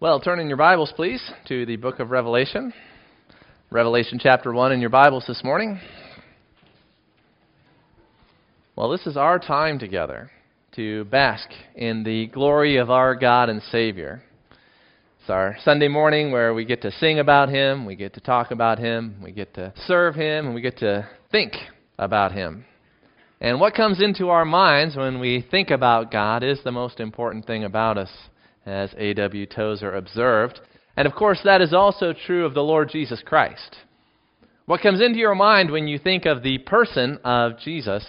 Well, turn in your Bibles, please, to the book of Revelation. Revelation chapter 1 in your Bibles this morning. Well, this is our time together to bask in the glory of our God and Savior. It's our Sunday morning where we get to sing about Him, we get to talk about Him, we get to serve Him, and we get to think about Him. And what comes into our minds when we think about God is the most important thing about us as A.W. Tozer observed. And of course, that is also true of the Lord Jesus Christ. What comes into your mind when you think of the person of Jesus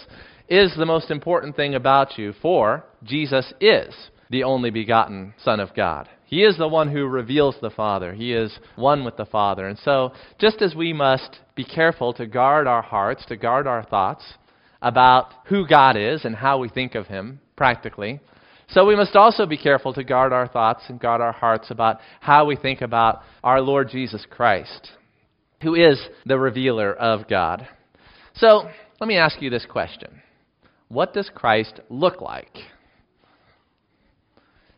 is the most important thing about you, for Jesus is the only begotten Son of God. He is the one who reveals the Father. He is one with the Father. And so, just as we must be careful to guard our hearts, to guard our thoughts about who God is and how we think of Him practically, so we must also be careful to guard our thoughts and guard our hearts about how we think about our Lord Jesus Christ, who is the revealer of God. So let me ask you this question What does Christ look like?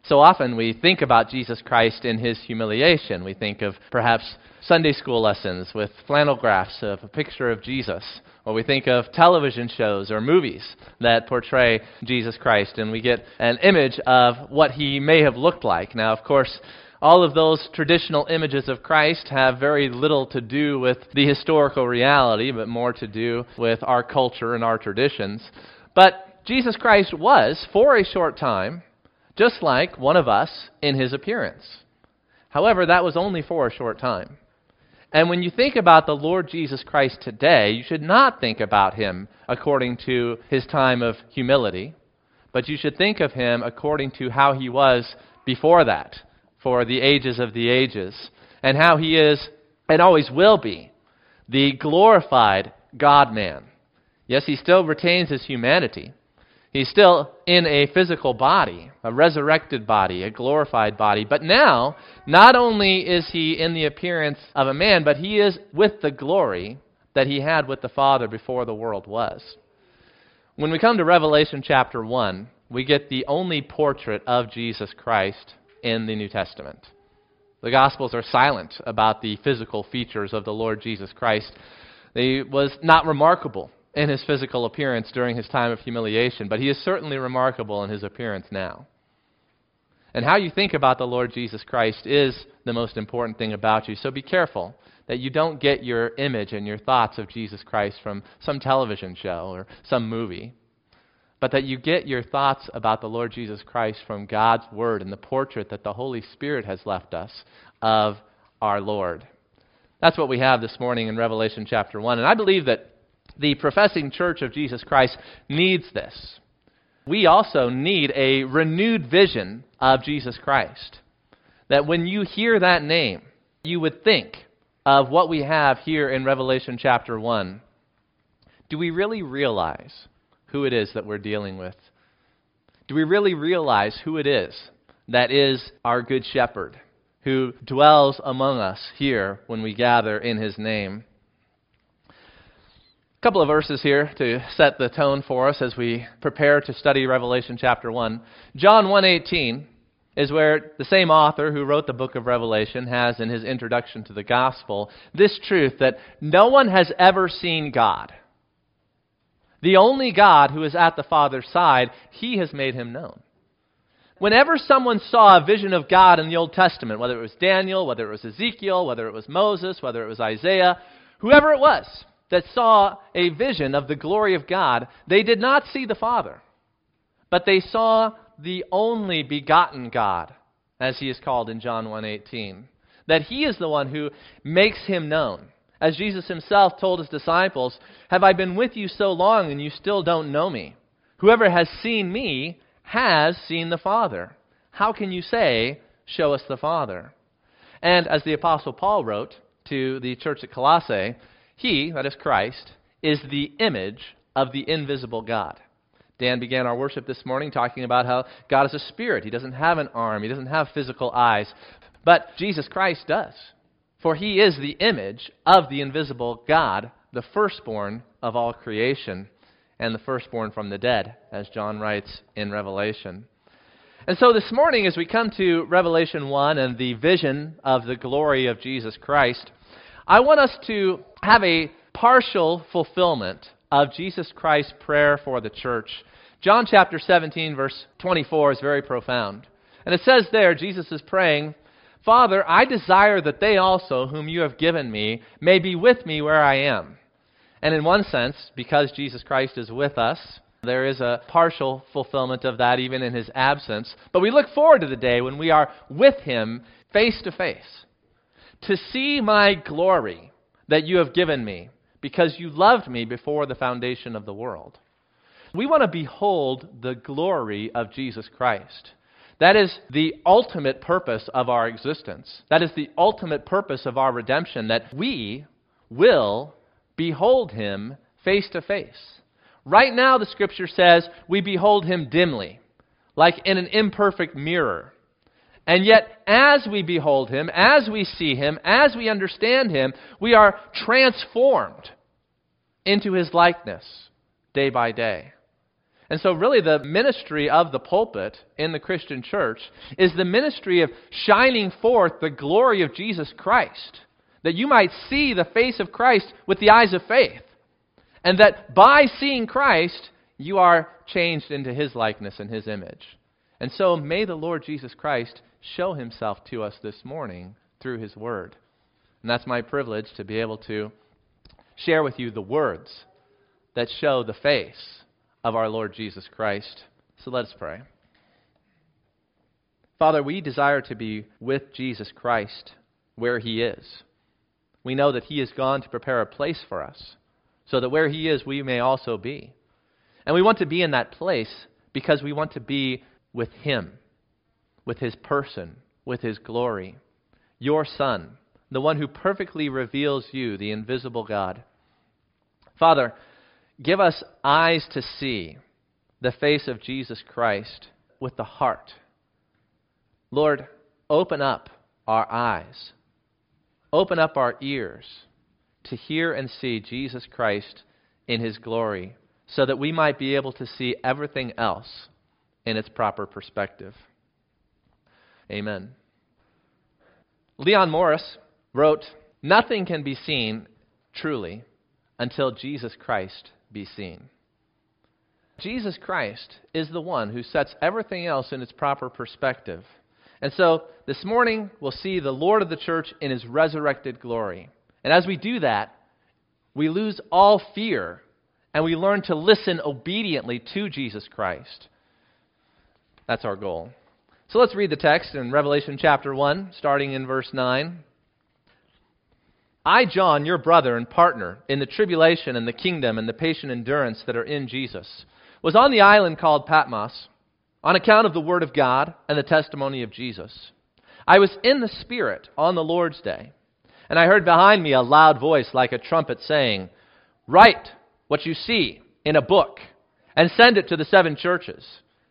So often we think about Jesus Christ in his humiliation. We think of perhaps Sunday school lessons with flannel graphs of a picture of Jesus. Or we think of television shows or movies that portray Jesus Christ, and we get an image of what he may have looked like. Now, of course, all of those traditional images of Christ have very little to do with the historical reality, but more to do with our culture and our traditions. But Jesus Christ was, for a short time, just like one of us in his appearance. However, that was only for a short time. And when you think about the Lord Jesus Christ today, you should not think about him according to his time of humility, but you should think of him according to how he was before that, for the ages of the ages, and how he is and always will be the glorified God man. Yes, he still retains his humanity, He's still in a physical body, a resurrected body, a glorified body. But now, not only is he in the appearance of a man, but he is with the glory that he had with the Father before the world was. When we come to Revelation chapter 1, we get the only portrait of Jesus Christ in the New Testament. The Gospels are silent about the physical features of the Lord Jesus Christ. He was not remarkable in his physical appearance during his time of humiliation, but he is certainly remarkable in his appearance now. And how you think about the Lord Jesus Christ is the most important thing about you. So be careful that you don't get your image and your thoughts of Jesus Christ from some television show or some movie, but that you get your thoughts about the Lord Jesus Christ from God's Word and the portrait that the Holy Spirit has left us of our Lord. That's what we have this morning in Revelation chapter 1. And I believe that the professing church of Jesus Christ needs this. We also need a renewed vision of Jesus Christ. That when you hear that name, you would think of what we have here in Revelation chapter 1. Do we really realize who it is that we're dealing with? Do we really realize who it is that is our good shepherd, who dwells among us here when we gather in his name? Couple of verses here to set the tone for us as we prepare to study Revelation chapter 1. John 1:18 is where the same author who wrote the book of Revelation has in his introduction to the gospel this truth that no one has ever seen God. The only God who is at the Father's side, he has made him known. Whenever someone saw a vision of God in the Old Testament, whether it was Daniel, whether it was Ezekiel, whether it was Moses, whether it was Isaiah, whoever it was, that saw a vision of the glory of God, they did not see the Father, but they saw the only begotten God, as he is called in John 1:18. That he is the one who makes him known. As Jesus himself told his disciples, "Have I been with you so long and you still don't know me? Whoever has seen me has seen the Father. How can you say, show us the Father?" And as the apostle Paul wrote to the church at Colossae, he, that is Christ, is the image of the invisible God. Dan began our worship this morning talking about how God is a spirit. He doesn't have an arm, He doesn't have physical eyes. But Jesus Christ does. For He is the image of the invisible God, the firstborn of all creation, and the firstborn from the dead, as John writes in Revelation. And so this morning, as we come to Revelation 1 and the vision of the glory of Jesus Christ, I want us to have a partial fulfillment of Jesus Christ's prayer for the church. John chapter 17, verse 24 is very profound. And it says there, Jesus is praying, Father, I desire that they also, whom you have given me, may be with me where I am. And in one sense, because Jesus Christ is with us, there is a partial fulfillment of that even in his absence. But we look forward to the day when we are with him face to face. To see my glory that you have given me, because you loved me before the foundation of the world. We want to behold the glory of Jesus Christ. That is the ultimate purpose of our existence. That is the ultimate purpose of our redemption, that we will behold him face to face. Right now, the scripture says we behold him dimly, like in an imperfect mirror. And yet, as we behold him, as we see him, as we understand him, we are transformed into his likeness day by day. And so, really, the ministry of the pulpit in the Christian church is the ministry of shining forth the glory of Jesus Christ, that you might see the face of Christ with the eyes of faith. And that by seeing Christ, you are changed into his likeness and his image. And so may the Lord Jesus Christ show himself to us this morning through his word. And that's my privilege to be able to share with you the words that show the face of our Lord Jesus Christ. So let us pray. Father, we desire to be with Jesus Christ where he is. We know that he has gone to prepare a place for us so that where He is, we may also be. And we want to be in that place because we want to be with Him, with His person, with His glory. Your Son, the one who perfectly reveals you, the invisible God. Father, give us eyes to see the face of Jesus Christ with the heart. Lord, open up our eyes, open up our ears to hear and see Jesus Christ in his glory so that we might be able to see everything else in its proper perspective. Amen. Leon Morris wrote, Nothing can be seen truly until Jesus Christ be seen. Jesus Christ is the one who sets everything else in its proper perspective. And so this morning we'll see the Lord of the church in his resurrected glory. And as we do that, we lose all fear and we learn to listen obediently to Jesus Christ. That's our goal. So let's read the text in Revelation chapter 1, starting in verse 9. I, John, your brother and partner in the tribulation and the kingdom and the patient endurance that are in Jesus, was on the island called Patmos on account of the word of God and the testimony of Jesus. I was in the Spirit on the Lord's day and I heard behind me a loud voice like a trumpet saying, Write what you see in a book and send it to the seven churches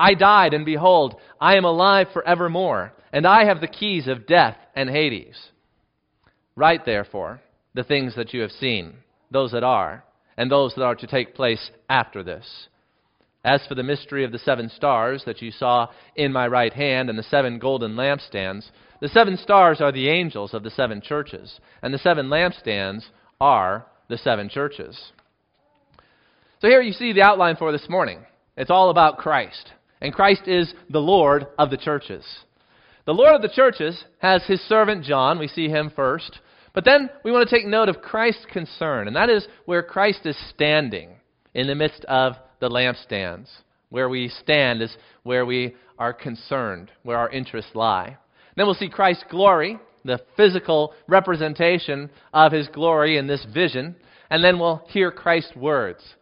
I died, and behold, I am alive forevermore, and I have the keys of death and Hades. Write, therefore, the things that you have seen, those that are, and those that are to take place after this. As for the mystery of the seven stars that you saw in my right hand and the seven golden lampstands, the seven stars are the angels of the seven churches, and the seven lampstands are the seven churches. So here you see the outline for this morning. It's all about Christ. And Christ is the Lord of the churches. The Lord of the churches has his servant John. We see him first. But then we want to take note of Christ's concern, and that is where Christ is standing in the midst of the lampstands. Where we stand is where we are concerned, where our interests lie. Then we'll see Christ's glory, the physical representation of his glory in this vision. And then we'll hear Christ's words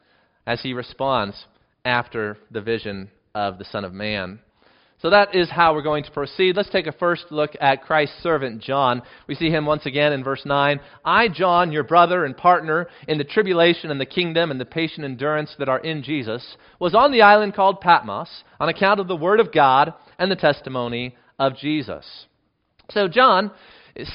as he responds after the vision of the Son of Man. So that is how we're going to proceed. Let's take a first look at Christ's servant John. We see him once again in verse 9. I, John, your brother and partner in the tribulation and the kingdom and the patient endurance that are in Jesus, was on the island called Patmos on account of the word of God and the testimony of Jesus. So John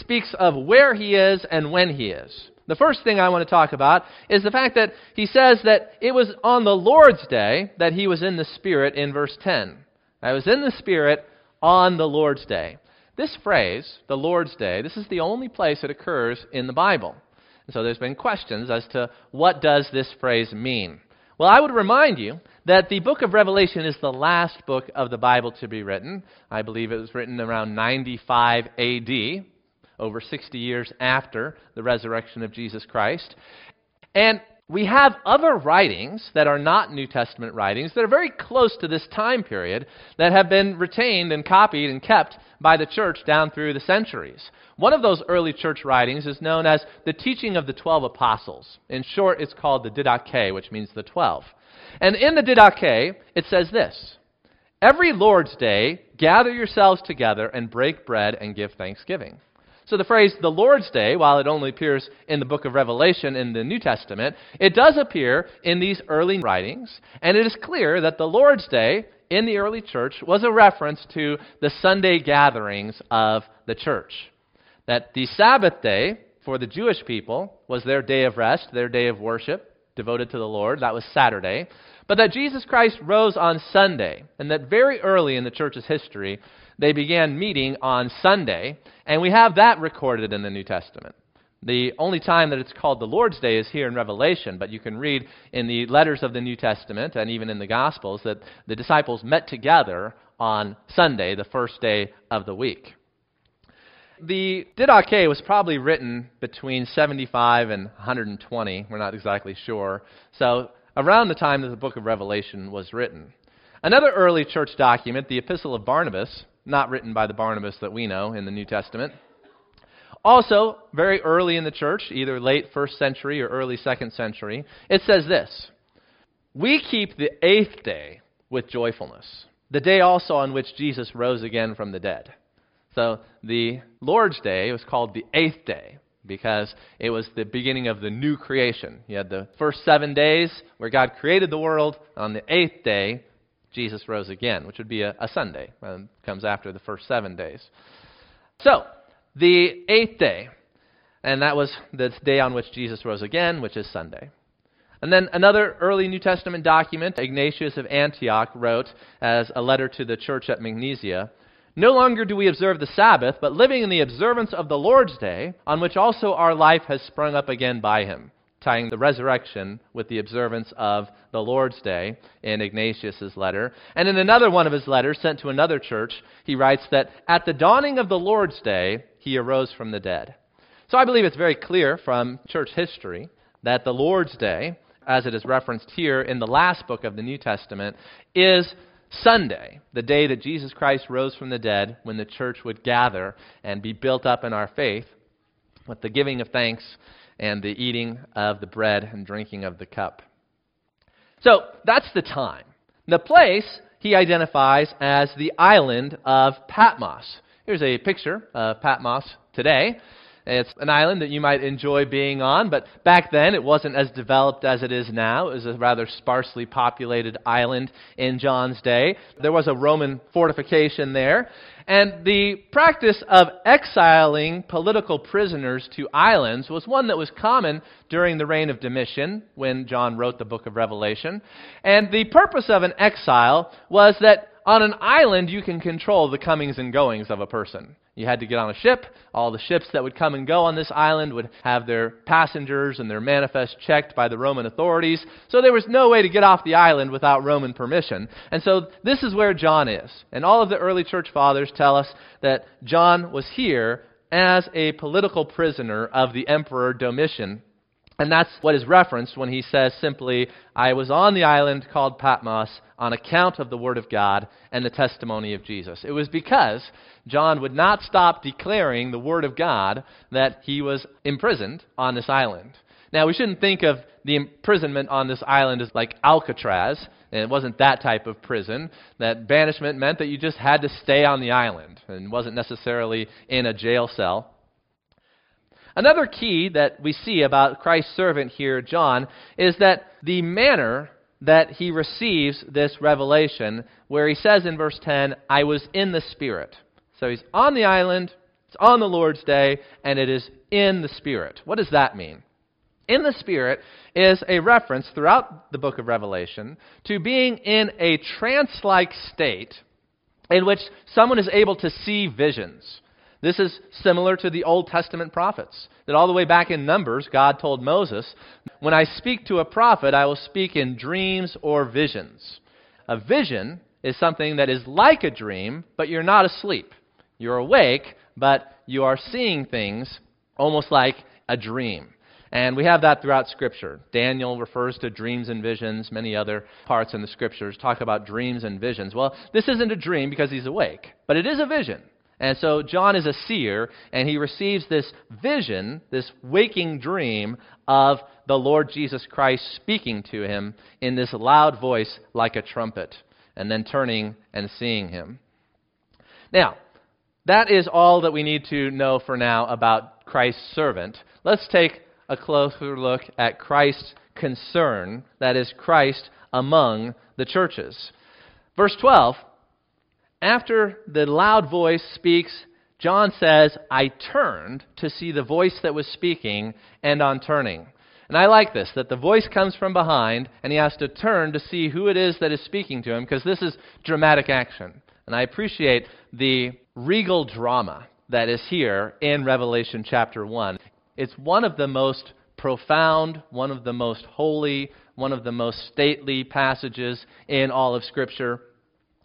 speaks of where he is and when he is. The first thing I want to talk about is the fact that he says that it was on the Lord's day that he was in the Spirit in verse 10. I was in the Spirit on the Lord's day. This phrase, the Lord's day, this is the only place it occurs in the Bible. And so there's been questions as to what does this phrase mean. Well, I would remind you that the book of Revelation is the last book of the Bible to be written. I believe it was written around 95 AD, over 60 years after the resurrection of Jesus Christ. And we have other writings that are not New Testament writings that are very close to this time period that have been retained and copied and kept by the church down through the centuries. One of those early church writings is known as the Teaching of the Twelve Apostles. In short, it's called the Didache, which means the Twelve. And in the Didache, it says this Every Lord's Day, gather yourselves together and break bread and give thanksgiving. So the phrase the Lord's Day, while it only appears in the book of Revelation in the New Testament, it does appear in these early writings, and it is clear that the Lord's Day in the early church was a reference to the Sunday gatherings of the church. That the Sabbath day for the Jewish people was their day of rest, their day of worship, devoted to the Lord. That was Saturday. But that Jesus Christ rose on Sunday, and that very early in the church's history, they began meeting on Sunday, and we have that recorded in the New Testament. The only time that it's called the Lord's Day is here in Revelation, but you can read in the letters of the New Testament and even in the Gospels that the disciples met together on Sunday, the first day of the week. The Didache was probably written between 75 and 120. We're not exactly sure. So, around the time that the book of Revelation was written. Another early church document, the Epistle of Barnabas, not written by the Barnabas that we know in the New Testament. Also, very early in the church, either late first century or early second century, it says this We keep the eighth day with joyfulness, the day also on which Jesus rose again from the dead. So the Lord's Day was called the eighth day because it was the beginning of the new creation. You had the first seven days where God created the world. On the eighth day, Jesus rose again, which would be a, a Sunday. Um, comes after the first seven days. So, the eighth day, and that was the day on which Jesus rose again, which is Sunday. And then another early New Testament document, Ignatius of Antioch wrote as a letter to the church at Magnesia No longer do we observe the Sabbath, but living in the observance of the Lord's day, on which also our life has sprung up again by him tying the resurrection with the observance of the Lord's Day in Ignatius's letter. And in another one of his letters sent to another church, he writes that at the dawning of the Lord's Day, he arose from the dead. So I believe it's very clear from church history that the Lord's Day, as it is referenced here in the last book of the New Testament, is Sunday, the day that Jesus Christ rose from the dead, when the church would gather and be built up in our faith with the giving of thanks and the eating of the bread and drinking of the cup. So that's the time. The place he identifies as the island of Patmos. Here's a picture of Patmos today. It's an island that you might enjoy being on, but back then it wasn't as developed as it is now. It was a rather sparsely populated island in John's day. There was a Roman fortification there, and the practice of exiling political prisoners to islands was one that was common during the reign of Domitian when John wrote the book of Revelation. And the purpose of an exile was that on an island you can control the comings and goings of a person. You had to get on a ship. All the ships that would come and go on this island would have their passengers and their manifest checked by the Roman authorities. So there was no way to get off the island without Roman permission. And so this is where John is. And all of the early church fathers tell us that John was here as a political prisoner of the Emperor Domitian and that's what is referenced when he says simply, I was on the island called Patmos on account of the Word of God and the testimony of Jesus. It was because John would not stop declaring the Word of God that he was imprisoned on this island. Now, we shouldn't think of the imprisonment on this island as like Alcatraz. And it wasn't that type of prison. That banishment meant that you just had to stay on the island and wasn't necessarily in a jail cell. Another key that we see about Christ's servant here, John, is that the manner that he receives this revelation, where he says in verse 10, I was in the Spirit. So he's on the island, it's on the Lord's day, and it is in the Spirit. What does that mean? In the Spirit is a reference throughout the book of Revelation to being in a trance like state in which someone is able to see visions. This is similar to the Old Testament prophets. That all the way back in Numbers, God told Moses, When I speak to a prophet, I will speak in dreams or visions. A vision is something that is like a dream, but you're not asleep. You're awake, but you are seeing things almost like a dream. And we have that throughout Scripture. Daniel refers to dreams and visions. Many other parts in the Scriptures talk about dreams and visions. Well, this isn't a dream because he's awake, but it is a vision. And so John is a seer, and he receives this vision, this waking dream of the Lord Jesus Christ speaking to him in this loud voice like a trumpet, and then turning and seeing him. Now, that is all that we need to know for now about Christ's servant. Let's take a closer look at Christ's concern, that is, Christ among the churches. Verse 12 after the loud voice speaks, John says, I turned to see the voice that was speaking, and on turning. And I like this, that the voice comes from behind, and he has to turn to see who it is that is speaking to him, because this is dramatic action. And I appreciate the regal drama that is here in Revelation chapter 1. It's one of the most profound, one of the most holy, one of the most stately passages in all of Scripture.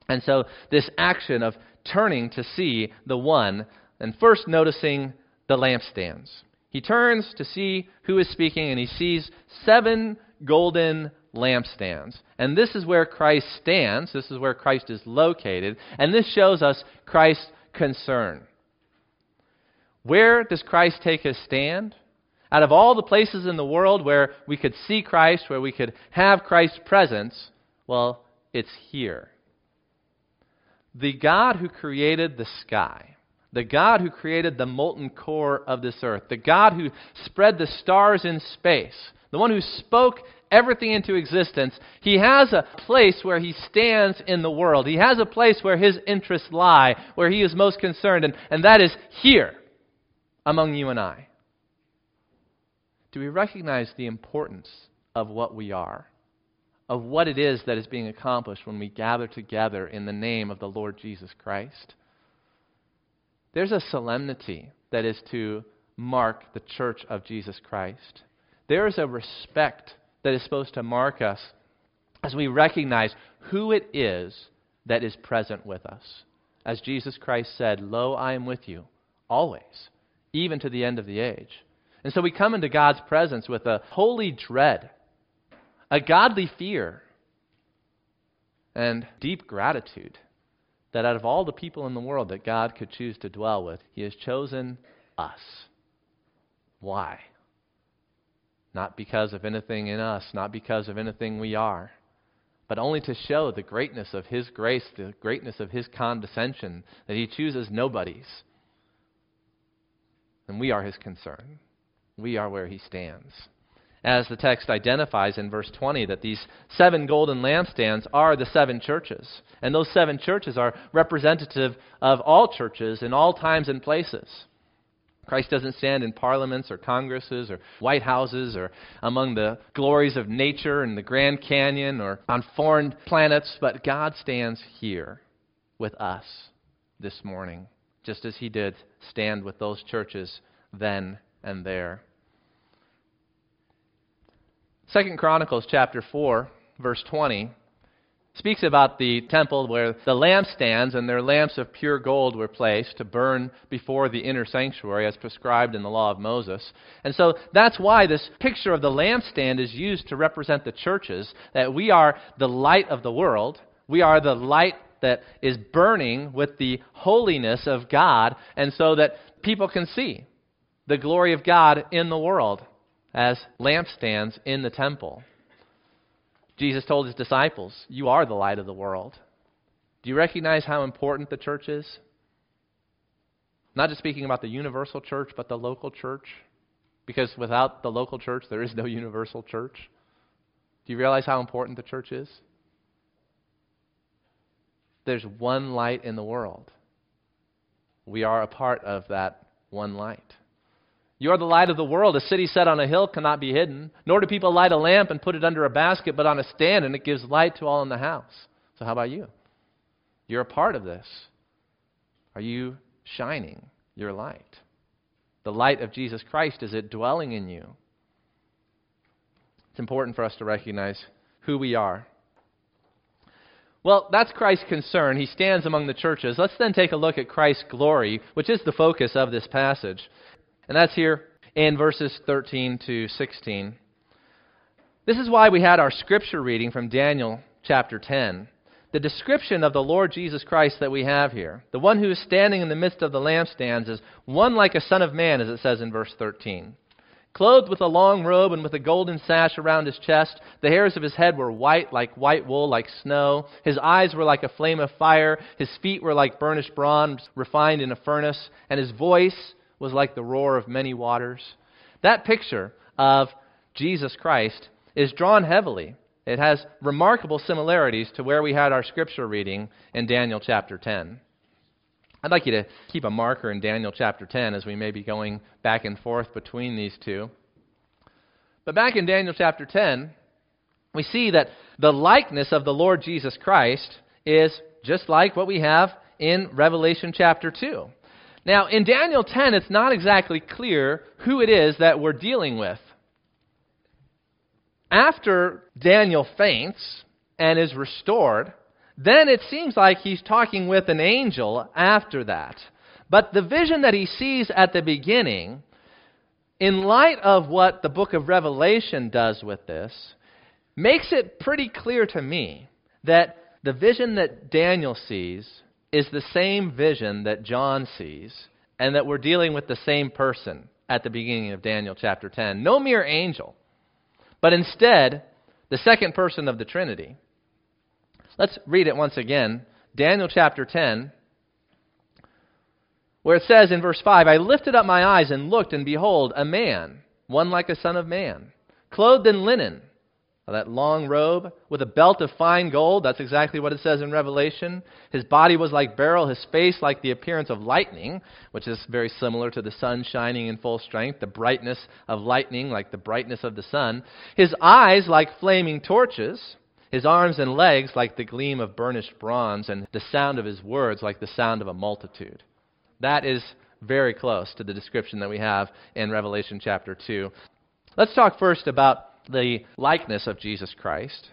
And so, this action of turning to see the one, and first noticing the lampstands. He turns to see who is speaking, and he sees seven golden lampstands. And this is where Christ stands. This is where Christ is located. And this shows us Christ's concern. Where does Christ take his stand? Out of all the places in the world where we could see Christ, where we could have Christ's presence, well, it's here the God who created the sky, the God who created the molten core of this earth, the God who spread the stars in space, the one who spoke everything into existence, he has a place where he stands in the world. He has a place where his interests lie, where he is most concerned, and, and that is here among you and I. Do we recognize the importance of what we are? Of what it is that is being accomplished when we gather together in the name of the Lord Jesus Christ. There's a solemnity that is to mark the church of Jesus Christ. There is a respect that is supposed to mark us as we recognize who it is that is present with us. As Jesus Christ said, Lo, I am with you always, even to the end of the age. And so we come into God's presence with a holy dread a godly fear, and deep gratitude that out of all the people in the world that God could choose to dwell with, He has chosen us. Why? Not because of anything in us, not because of anything we are, but only to show the greatness of His grace, the greatness of His condescension, that He chooses nobodies. And we are His concern. We are where He stands as the text identifies in verse 20, that these seven golden lampstands are the seven churches. And those seven churches are representative of all churches in all times and places. Christ doesn't stand in parliaments or congresses or White Houses or among the glories of nature in the Grand Canyon or on foreign planets, but God stands here with us this morning just as he did stand with those churches then and there. Second Chronicles chapter 4, verse 20 speaks about the temple where the lampstands and their lamps of pure gold were placed to burn before the inner sanctuary as prescribed in the law of Moses. And so that's why this picture of the lampstand is used to represent the churches, that we are the light of the world. We are the light that is burning with the holiness of God, and so that people can see the glory of God in the world as lampstands in the temple. Jesus told his disciples, You are the light of the world. Do you recognize how important the church is? Not just speaking about the universal church, but the local church. Because without the local church, there is no universal church. Do you realize how important the church is? There's one light in the world. We are a part of that one light. You are the light of the world. A city set on a hill cannot be hidden, nor do people light a lamp and put it under a basket, but on a stand, and it gives light to all in the house. So, how about you? You're a part of this. Are you shining your light? The light of Jesus Christ, is it dwelling in you? It's important for us to recognize who we are. Well, that's Christ's concern. He stands among the churches. Let's then take a look at Christ's glory, which is the focus of this passage. And that's here in verses 13 to 16. This is why we had our scripture reading from Daniel chapter 10. The description of the Lord Jesus Christ that we have here, the one who is standing in the midst of the lampstands, is one like a son of man, as it says in verse 13. Clothed with a long robe and with a golden sash around his chest, the hairs of his head were white like white wool, like snow. His eyes were like a flame of fire. His feet were like burnished bronze refined in a furnace. And his voice was like the roar of many waters. That picture of Jesus Christ is drawn heavily. It has remarkable similarities to where we had our scripture reading in Daniel chapter 10. I'd like you to keep a marker in Daniel chapter 10 as we may be going back and forth between these two. But back in Daniel chapter 10, we see that the likeness of the Lord Jesus Christ is just like what we have in Revelation chapter 2. Now, in Daniel 10, it's not exactly clear who it is that we're dealing with. After Daniel faints and is restored, then it seems like he's talking with an angel after that. But the vision that he sees at the beginning, in light of what the book of Revelation does with this, makes it pretty clear to me that the vision that Daniel sees is the same vision that John sees, and that we're dealing with the same person at the beginning of Daniel chapter 10. No mere angel, but instead the second person of the Trinity. Let's read it once again. Daniel chapter 10, where it says in verse 5 I lifted up my eyes and looked, and behold, a man, one like a son of man, clothed in linen that long robe with a belt of fine gold. That's exactly what it says in Revelation. His body was like beryl, his face like the appearance of lightning, which is very similar to the sun shining in full strength, the brightness of lightning like the brightness of the sun. His eyes like flaming torches, his arms and legs like the gleam of burnished bronze, and the sound of his words like the sound of a multitude. That is very close to the description that we have in Revelation chapter 2. Let's talk first about the likeness of Jesus Christ.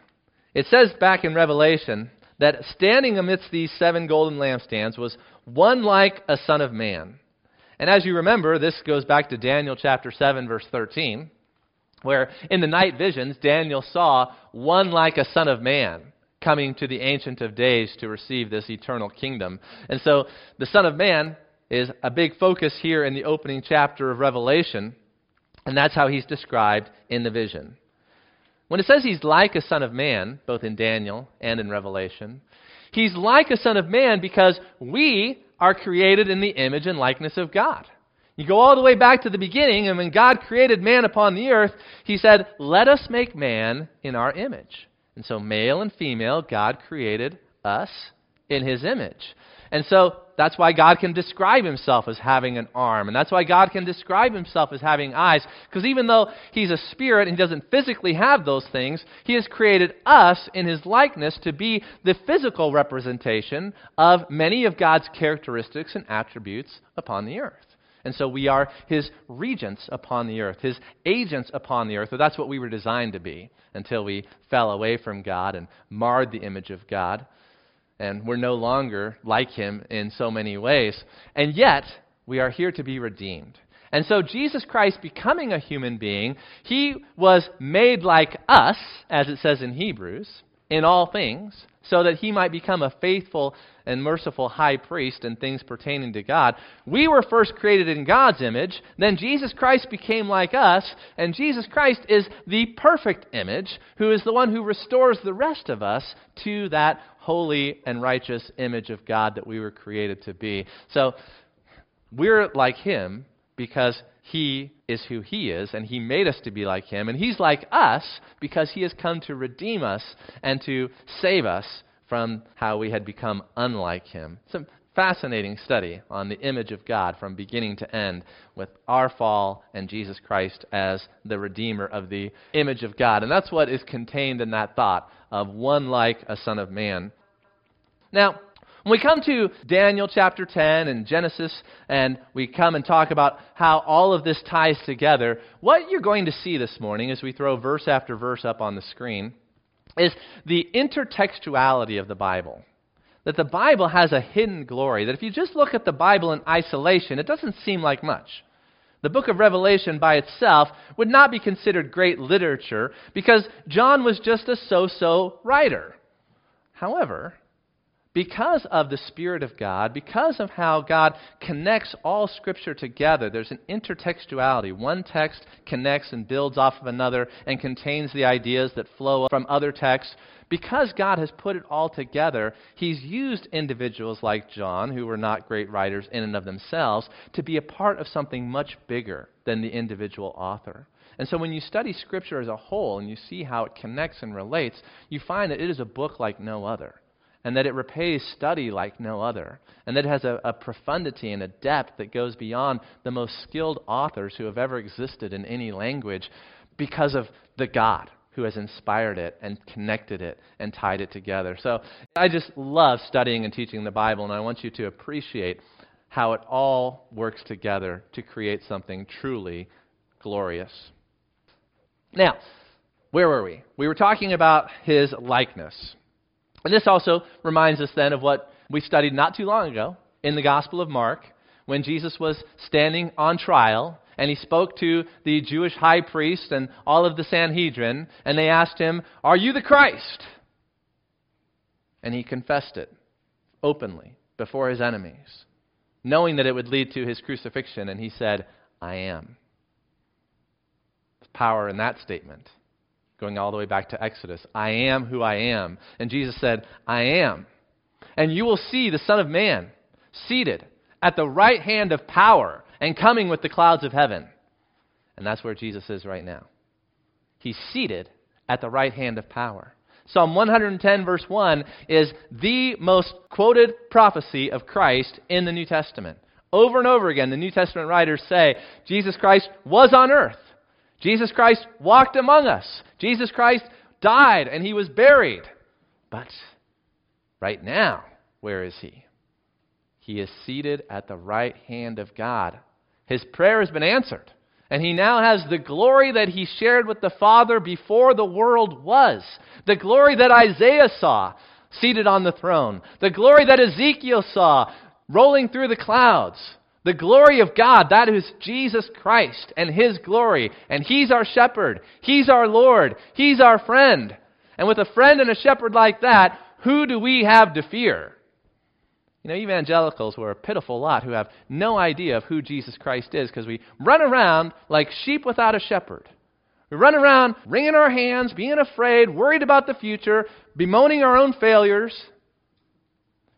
It says back in Revelation that standing amidst these seven golden lampstands was one like a son of man. And as you remember, this goes back to Daniel chapter 7, verse 13, where in the night visions, Daniel saw one like a son of man coming to the Ancient of Days to receive this eternal kingdom. And so the Son of Man is a big focus here in the opening chapter of Revelation, and that's how he's described in the vision. When it says he's like a son of man, both in Daniel and in Revelation, he's like a son of man because we are created in the image and likeness of God. You go all the way back to the beginning, and when God created man upon the earth, he said, Let us make man in our image. And so, male and female, God created us in his image. And so, that's why God can describe himself as having an arm. And that's why God can describe himself as having eyes. Because even though he's a spirit and he doesn't physically have those things, he has created us in his likeness to be the physical representation of many of God's characteristics and attributes upon the earth. And so we are his regents upon the earth, his agents upon the earth. Or that's what we were designed to be until we fell away from God and marred the image of God and we're no longer like him in so many ways. And yet, we are here to be redeemed. And so, Jesus Christ becoming a human being, he was made like us, as it says in Hebrews, in all things, so that he might become a faithful and merciful high priest in things pertaining to God. We were first created in God's image, then Jesus Christ became like us, and Jesus Christ is the perfect image, who is the one who restores the rest of us to that holy and righteous image of God that we were created to be. So we're like him because he is who he is, and he made us to be like him. And he's like us because he has come to redeem us and to save us from how we had become unlike him. It's a fascinating study on the image of God from beginning to end with our fall and Jesus Christ as the Redeemer of the image of God. And that's what is contained in that thought of one like a Son of Man. Now, when we come to Daniel chapter 10 and Genesis, and we come and talk about how all of this ties together, what you're going to see this morning as we throw verse after verse up on the screen is the intertextuality of the Bible. That the Bible has a hidden glory, that if you just look at the Bible in isolation, it doesn't seem like much. The book of Revelation by itself would not be considered great literature because John was just a so so writer. However, because of the Spirit of God, because of how God connects all Scripture together, there's an intertextuality. One text connects and builds off of another and contains the ideas that flow from other texts. Because God has put it all together, He's used individuals like John, who were not great writers in and of themselves, to be a part of something much bigger than the individual author. And so when you study Scripture as a whole and you see how it connects and relates, you find that it is a book like no other and that it repays study like no other, and that it has a, a, profundity and a depth that goes beyond the most skilled authors who have ever existed in any language because of the God who has inspired it and connected it and tied it together. So I just love studying and teaching the Bible, and I want you to appreciate how it all works together to create something truly glorious. Now, where were we? We were talking about his likeness. And this also reminds us then of what we studied not too long ago in the Gospel of Mark when Jesus was standing on trial and he spoke to the Jewish high priest and all of the Sanhedrin, and they asked him, Are you the Christ? And he confessed it openly before his enemies, knowing that it would lead to his crucifixion, and he said, I am. There's power in that statement going all the way back to Exodus. I am who I am. And Jesus said, I am. And you will see the Son of Man seated at the right hand of power and coming with the clouds of heaven. And that's where Jesus is right now. He's seated at the right hand of power. Psalm 110, verse 1, is the most quoted prophecy of Christ in the New Testament. Over and over again, the New Testament writers say Jesus Christ was on earth. Jesus Christ walked among us. Jesus Christ died and he was buried. But right now, where is he? He is seated at the right hand of God. His prayer has been answered. And he now has the glory that he shared with the Father before the world was. The glory that Isaiah saw seated on the throne. The glory that Ezekiel saw rolling through the clouds. The glory of God, that is Jesus Christ and His glory. And He's our shepherd. He's our Lord. He's our friend. And with a friend and a shepherd like that, who do we have to fear? You know, evangelicals were a pitiful lot who have no idea of who Jesus Christ is because we run around like sheep without a shepherd. We run around wringing our hands, being afraid, worried about the future, bemoaning our own failures.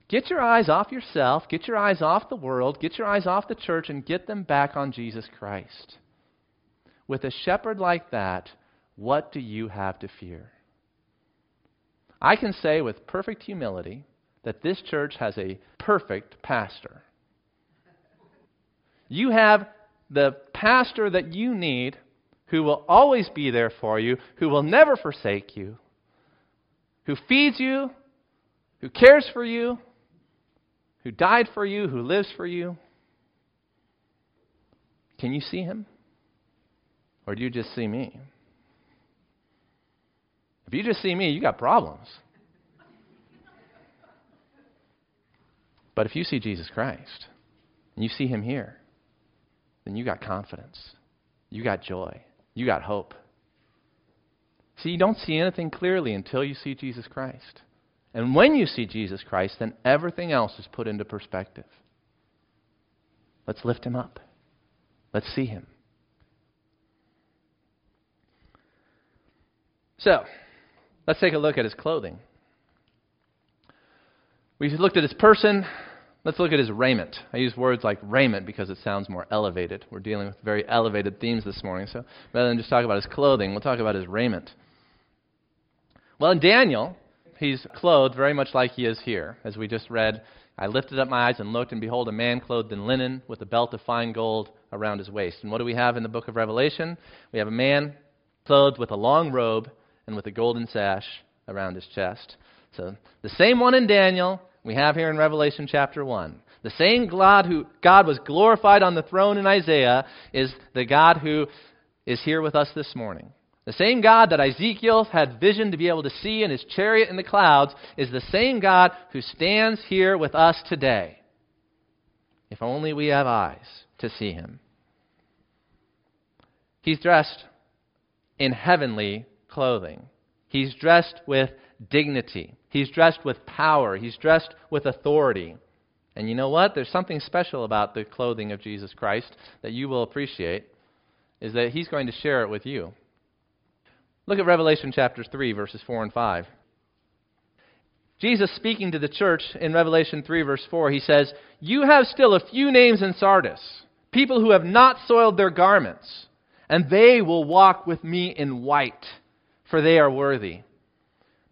Get your eyes off yourself, get your eyes off the world, get your eyes off the church, and get them back on Jesus Christ. With a shepherd like that, what do you have to fear? I can say with perfect humility that this church has a perfect pastor. You have the pastor that you need who will always be there for you, who will never forsake you, who feeds you, who cares for you, who died for you, who lives for you. Can you see him? Or do you just see me? If you just see me, you got problems. But if you see Jesus Christ and you see him here, then you got confidence. You got joy. You got hope. See, you don't see anything clearly until you see Jesus Christ. And when you see Jesus Christ, then everything else is put into perspective. Let's lift him up. Let's see him. So, let's take a look at his clothing. We've looked at his person. Let's look at his raiment. I use words like raiment because it sounds more elevated. We're dealing with very elevated themes this morning. So rather than just talk about his clothing, we'll talk about his raiment. Well, in Daniel, he's clothed very much like he is here. As we just read, I lifted up my eyes and looked, and behold, a man clothed in linen with a belt of fine gold around his waist. And what do we have in the book of Revelation? We have a man clothed with a long robe and with a golden sash around his chest. So the same one in Daniel we have here in Revelation chapter 1. The same God who God was glorified on the throne in Isaiah is the God who is here with us this morning. The same God that Ezekiel had vision to be able to see in his chariot in the clouds is the same God who stands here with us today. If only we have eyes to see him. He's dressed in heavenly clothing. He's dressed with dignity. He's dressed with power. He's dressed with authority. And you know what? There's something special about the clothing of Jesus Christ that you will appreciate is that he's going to share it with you. Look at Revelation chapter 3, verses 4 and 5. Jesus speaking to the church in Revelation 3, verse 4, he says, You have still a few names in Sardis, people who have not soiled their garments, and they will walk with me in white, for they are worthy.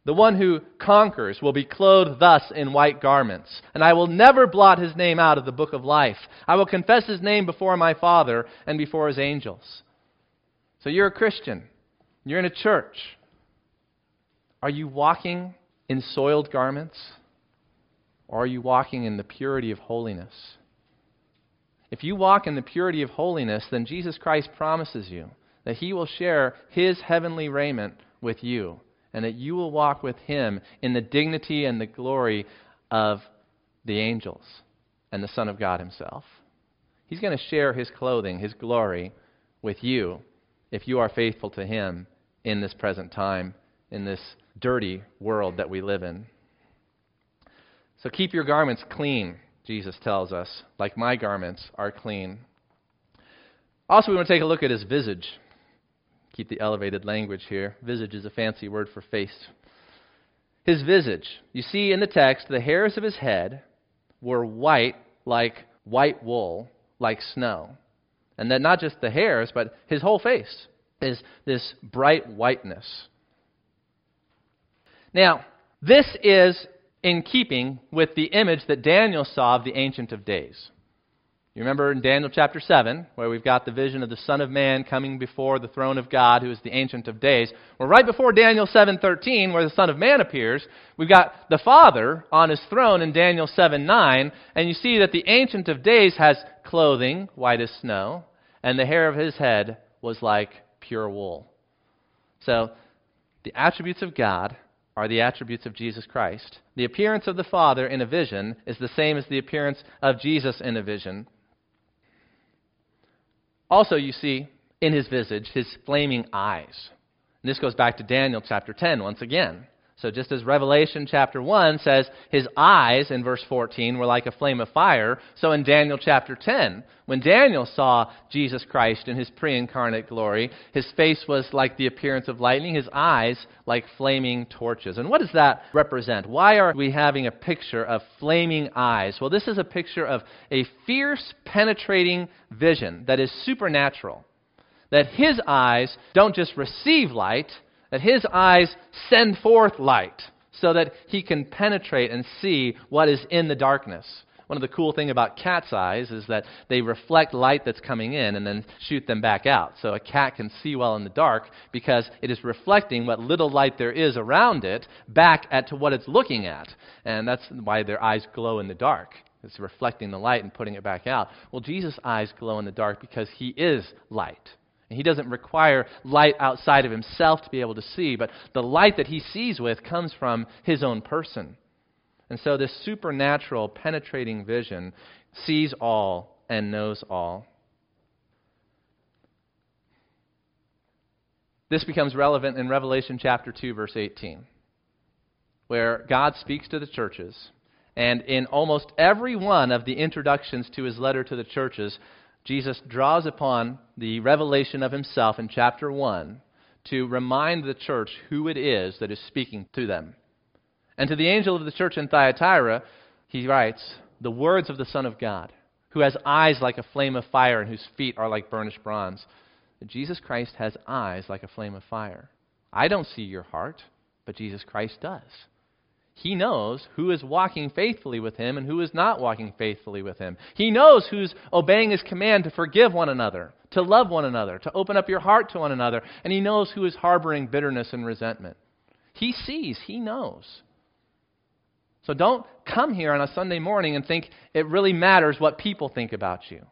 The one who conquers will be clothed thus in white garments, and I will never blot his name out of the book of life. I will confess his name before my Father and before his angels. So you're a Christian. You're in a church. Are you walking in soiled garments? Or are you walking in the purity of holiness? If you walk in the purity of holiness, then Jesus Christ promises you that he will share his heavenly raiment with you and that you will walk with him in the dignity and the glory of the angels and the Son of God himself. He's going to share his clothing, his glory, with you if you are faithful to him in this present time, in this dirty world that we live in. So keep your garments clean, Jesus tells us, like my garments are clean. Also, we want to take a look at his visage. Keep the elevated language here. Visage is a fancy word for face. His visage. You see in the text, the hairs of his head were white like white wool, like snow. And then not just the hairs, but his whole face is this bright whiteness. Now, this is in keeping with the image that Daniel saw of the Ancient of Days. You remember in Daniel chapter 7, where we've got the vision of the Son of Man coming before the throne of God, who is the Ancient of Days. Well, right before Daniel 7.13, where the Son of Man appears, we've got the Father on his throne in Daniel 7.9, and you see that the Ancient of Days has clothing, white as snow, and the hair of his head was like pure wool. So, the attributes of God are the attributes of Jesus Christ. The appearance of the Father in a vision is the same as the appearance of Jesus in a vision. Also, you see in his visage his flaming eyes. And this goes back to Daniel chapter 10 once again. So, just as Revelation chapter 1 says his eyes in verse 14 were like a flame of fire, so in Daniel chapter 10, when Daniel saw Jesus Christ in his pre incarnate glory, his face was like the appearance of lightning, his eyes like flaming torches. And what does that represent? Why are we having a picture of flaming eyes? Well, this is a picture of a fierce, penetrating vision that is supernatural. That his eyes don't just receive light, that his eyes send forth light. so that he can penetrate and see what is in the darkness. One of the cool things about cat's eyes is that they reflect light that's coming in and then shoot them back out. So a cat can see well in the dark because it is reflecting what little light there is around it back at to what it's looking at. And that's why their eyes glow in the dark. It's reflecting the light and putting it back out. Well, Jesus' eyes glow in the dark because he is light. And he doesn't require light outside of himself to be able to see, but the light that he sees with comes from his own person. And so this supernatural, penetrating vision sees all and knows all. This becomes relevant in Revelation chapter 2, verse 18, where God speaks to the churches. And in almost every one of the introductions to his letter to the churches, Jesus draws upon the revelation of himself in chapter 1 to remind the church who it is that is speaking to them. And to the angel of the church in Thyatira, he writes, The words of the Son of God, who has eyes like a flame of fire and whose feet are like burnished bronze. Jesus Christ has eyes like a flame of fire. I don't see your heart, but Jesus Christ does. He knows who is walking faithfully with him and who is not walking faithfully with him. He knows who's obeying his command to forgive one another, to love one another, to open up your heart to one another, and he knows who is harboring bitterness and resentment. He sees, he knows. So don't come here on a Sunday morning and think it really matters what people think about you.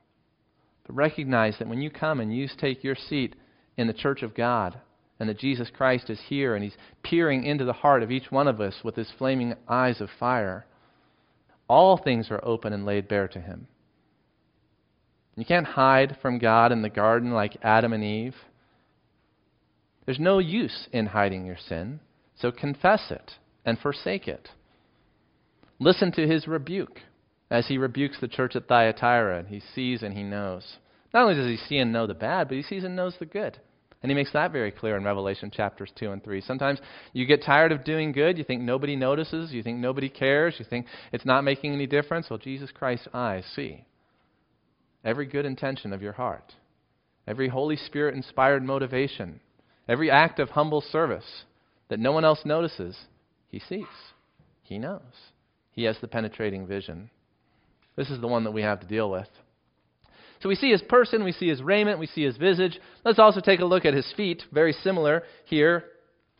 But recognize that when you come and you take your seat in the church of God, and that Jesus Christ is here and he's peering into the heart of each one of us with his flaming eyes of fire, all things are open and laid bare to him. You can't hide from God in the garden like Adam and Eve. There's no use in hiding your sin, so confess it and forsake it. Listen to his rebuke as he rebukes the church at Thyatira, he sees and he knows. Not only does he see and know the bad, but he sees and knows the good. And he makes that very clear in Revelation chapters 2 and 3. Sometimes you get tired of doing good. You think nobody notices. You think nobody cares. You think it's not making any difference. Well, Jesus Christ's eyes see every good intention of your heart, every Holy Spirit inspired motivation, every act of humble service that no one else notices. He sees, he knows. He has the penetrating vision. This is the one that we have to deal with. So we see his person, we see his raiment, we see his visage. Let's also take a look at his feet. Very similar here.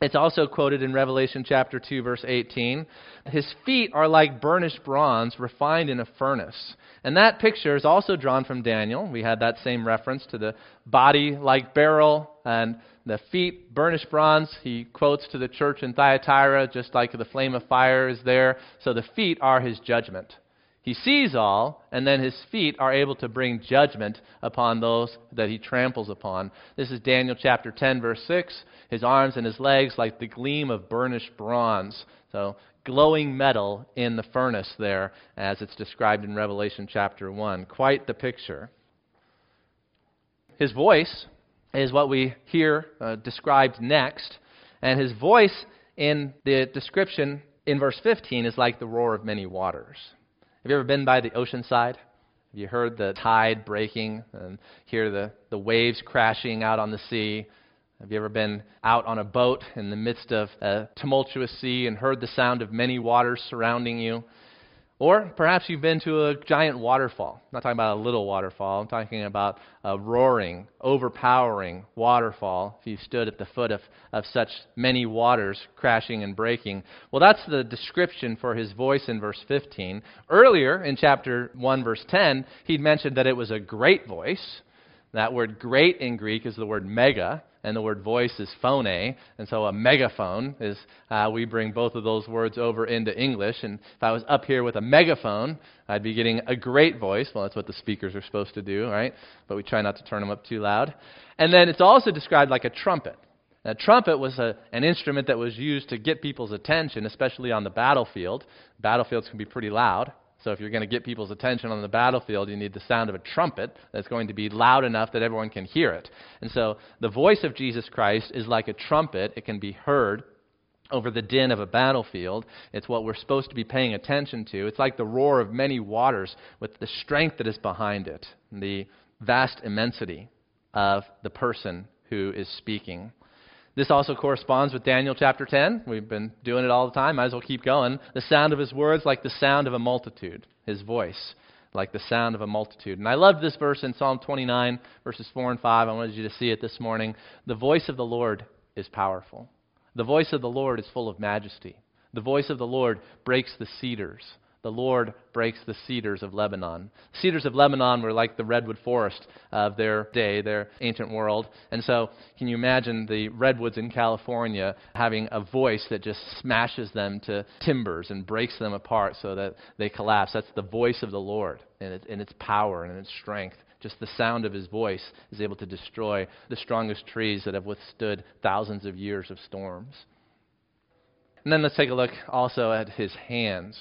It's also quoted in Revelation chapter 2, verse 18. His feet are like burnished bronze refined in a furnace. And that picture is also drawn from Daniel. We had that same reference to the body like beryl and the feet burnished bronze. He quotes to the church in Thyatira, just like the flame of fire is there. So the feet are his judgment. He sees all, and then his feet are able to bring judgment upon those that he tramples upon. This is Daniel chapter 10, verse 6. His arms and his legs like the gleam of burnished bronze. So glowing metal in the furnace there, as it's described in Revelation chapter 1. Quite the picture. His voice is what we hear uh, described next. And his voice in the description in verse 15 is like the roar of many waters. Have you ever been by the ocean side? Have you heard the tide breaking and hear the, the waves crashing out on the sea? Have you ever been out on a boat in the midst of a tumultuous sea and heard the sound of many waters surrounding you? Or perhaps you've been to a giant waterfall. I'm not talking about a little waterfall. I'm talking about a roaring, overpowering waterfall. If you stood at the foot of, of such many waters crashing and breaking. Well, that's the description for his voice in verse 15. Earlier in chapter 1, verse 10, he'd mentioned that it was a great voice. That word great in Greek is the word mega and the word voice is phone. And so a megaphone is, uh, we bring both of those words over into English. And if I was up here with a megaphone, I'd be getting a great voice. Well, that's what the speakers are supposed to do, right? But we try not to turn them up too loud. And then it's also described like a trumpet. A trumpet was a, an instrument that was used to get people's attention, especially on the battlefield. Battlefields can be pretty loud. So if you're going to get people's attention on the battlefield, you need the sound of a trumpet that's going to be loud enough that everyone can hear it. And so the voice of Jesus Christ is like a trumpet. It can be heard over the din of a battlefield. It's what we're supposed to be paying attention to. It's like the roar of many waters with the strength that is behind it, the vast immensity of the person who is speaking. This also corresponds with Daniel chapter 10. We've been doing it all the time. Might as well keep going. The sound of his words like the sound of a multitude, his voice like the sound of a multitude. And I love this verse in Psalm 29, verses 4 and 5. I wanted you to see it this morning. The voice of the Lord is powerful. The voice of the Lord is full of majesty. The voice of the Lord breaks the cedars the Lord breaks the cedars of Lebanon. Cedars of Lebanon were like the redwood forest of their day, their ancient world. And so, can you imagine the redwoods in California having a voice that just smashes them to timbers and breaks them apart so that they collapse? That's the voice of the Lord and, it, its power and its strength. Just the sound of his voice is able to destroy the strongest trees that have withstood thousands of years of storms. And then let's take a look also at his hands.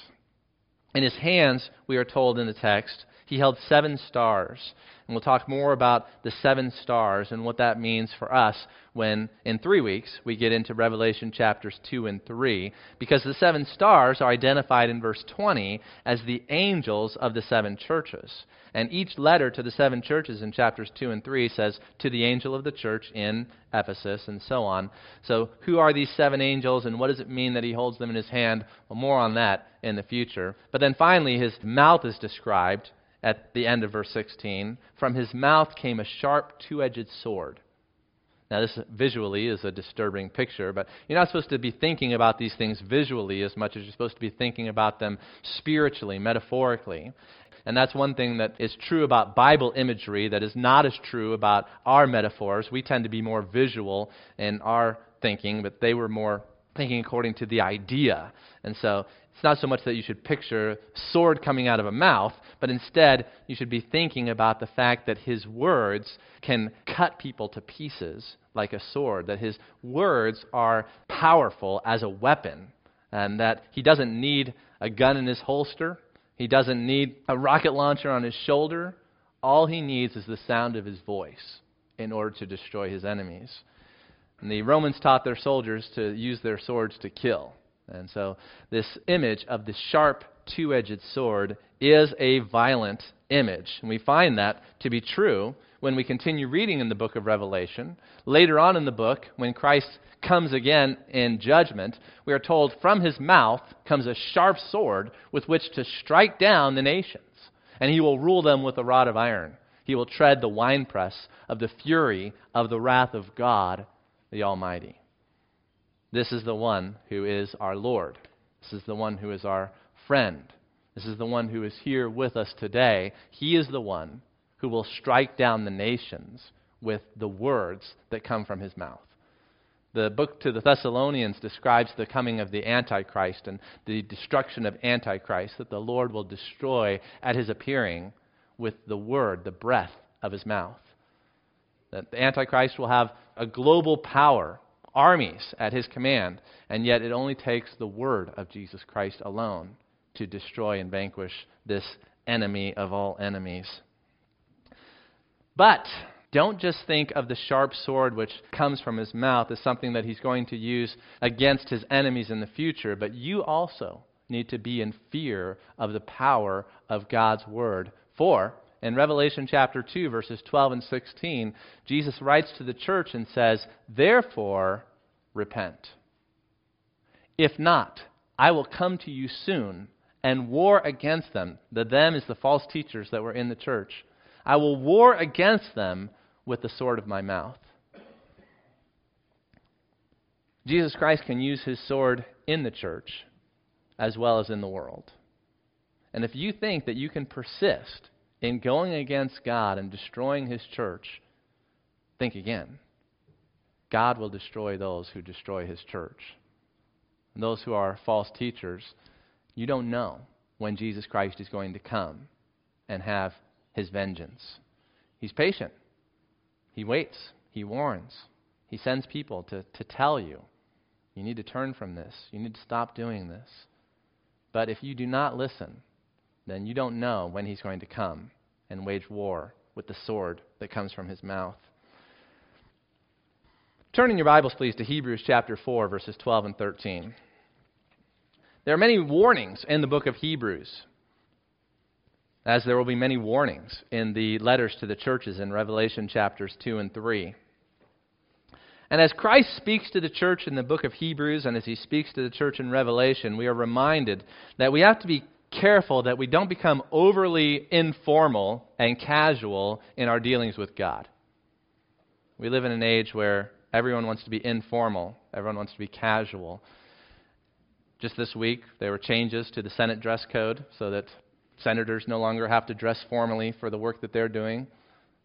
In his hands, we are told in the text, he held seven stars. And we'll talk more about the seven stars and what that means for us when, in three weeks, we get into Revelation chapters 2 and 3, because the seven stars are identified in verse 20 as the angels of the seven churches. And each letter to the seven churches in chapters 2 and 3 says, To the angel of the church in Ephesus, and so on. So, who are these seven angels, and what does it mean that he holds them in his hand? Well, more on that in the future. But then finally, his mouth is described at the end of verse 16. From his mouth came a sharp, two edged sword. Now, this visually is a disturbing picture, but you're not supposed to be thinking about these things visually as much as you're supposed to be thinking about them spiritually, metaphorically. And that's one thing that is true about Bible imagery that is not as true about our metaphors. We tend to be more visual in our thinking, but they were more thinking according to the idea. And so it's not so much that you should picture sword coming out of a mouth, but instead you should be thinking about the fact that his words can cut people to pieces like a sword, that his words are powerful as a weapon, and that he doesn't need a gun in his holster, he doesn't need a rocket launcher on his shoulder. All he needs is the sound of his voice in order to destroy his enemies. And the Romans taught their soldiers to use their swords to kill. And so, this image of the sharp, two edged sword is a violent image. And we find that to be true when we continue reading in the book of Revelation. Later on in the book, when Christ comes again in judgment, we are told from his mouth comes a sharp sword with which to strike down the nations. And he will rule them with a rod of iron. He will tread the winepress of the fury of the wrath of God, the Almighty. This is the one who is our Lord. This is the one who is our friend. This is the one who is here with us today. He is the one who will strike down the nations with the words that come from his mouth. The book to the Thessalonians describes the coming of the Antichrist and the destruction of Antichrist that the Lord will destroy at his appearing with the word, the breath of his mouth. That the Antichrist will have a global power armies at his command, and yet it only takes the word of Jesus Christ alone to destroy and vanquish this enemy of all enemies. But don't just think of the sharp sword which comes from his mouth as something that he's going to use against his enemies in the future, but you also need to be in fear of the power of God's word. For in Revelation chapter 2, verses 12 and 16, Jesus writes to the church and says, Therefore, repent. If not, I will come to you soon and war against them. The them is the false teachers that were in the church. I will war against them with the sword of my mouth. Jesus Christ can use his sword in the church as well as in the world. And if you think that you can persist in going against God and destroying His church, think again. God will destroy those who destroy His church. And those who are false teachers, you don't know when Jesus Christ is going to come and have His vengeance. He's patient, He waits, He warns, He sends people to, to tell you. You need to turn from this. You need to stop doing this. But if you do not listen, then you don't know when he's going to come and wage war with the sword that comes from his mouth. Turn in your Bibles, please, to Hebrews chapter 4, verses 12 and 13. There are many warnings in the book of Hebrews, as there will be many warnings in the letters to the churches in Revelation chapters 2 and 3. And as Christ speaks to the church in the book of Hebrews and as he speaks to the church in Revelation, we are reminded that we have to be careful that we don't become overly informal and casual in our dealings with God. We live in an age where everyone wants to be informal, everyone wants to be casual. Just this week, there were changes to the Senate dress code so that senators no longer have to dress formally for the work that they're doing.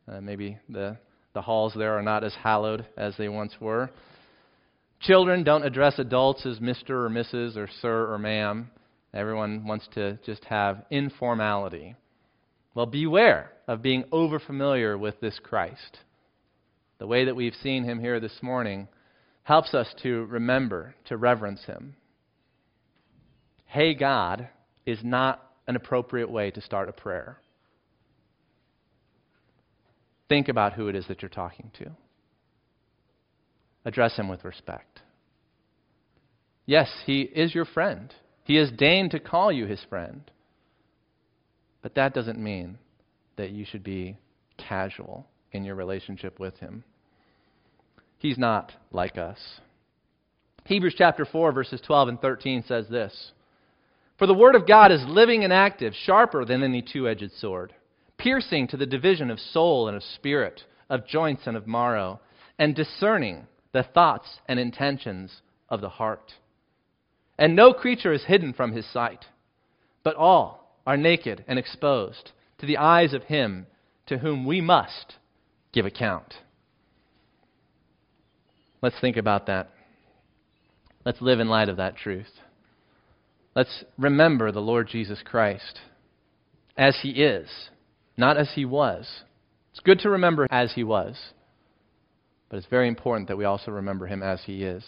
Uh, maybe the the halls there are not as hallowed as they once were. Children don't address adults as Mr. or Mrs. or Sir or Ma'am. Everyone wants to just have informality. Well, beware of being overfamiliar with this Christ. The way that we've seen him here this morning helps us to remember, to reverence him. Hey, God is not an appropriate way to start a prayer. Think about who it is that you're talking to. Address him with respect. Yes, he is your friend. He has deigned to call you his friend. But that doesn't mean that you should be casual in your relationship with him. He's not like us. Hebrews chapter 4, verses 12 and 13 says this For the word of God is living and active, sharper than any two edged sword piercing to the division of soul and of spirit, of joints and of marrow, and discerning the thoughts and intentions of the heart. And no creature is hidden from his sight, but all are naked and exposed to the eyes of him to whom we must give account. Let's think about that. Let's live in light of that truth. Let's remember the Lord Jesus Christ as he is not as he was. It's good to remember as he was, but it's very important that we also remember him as he is.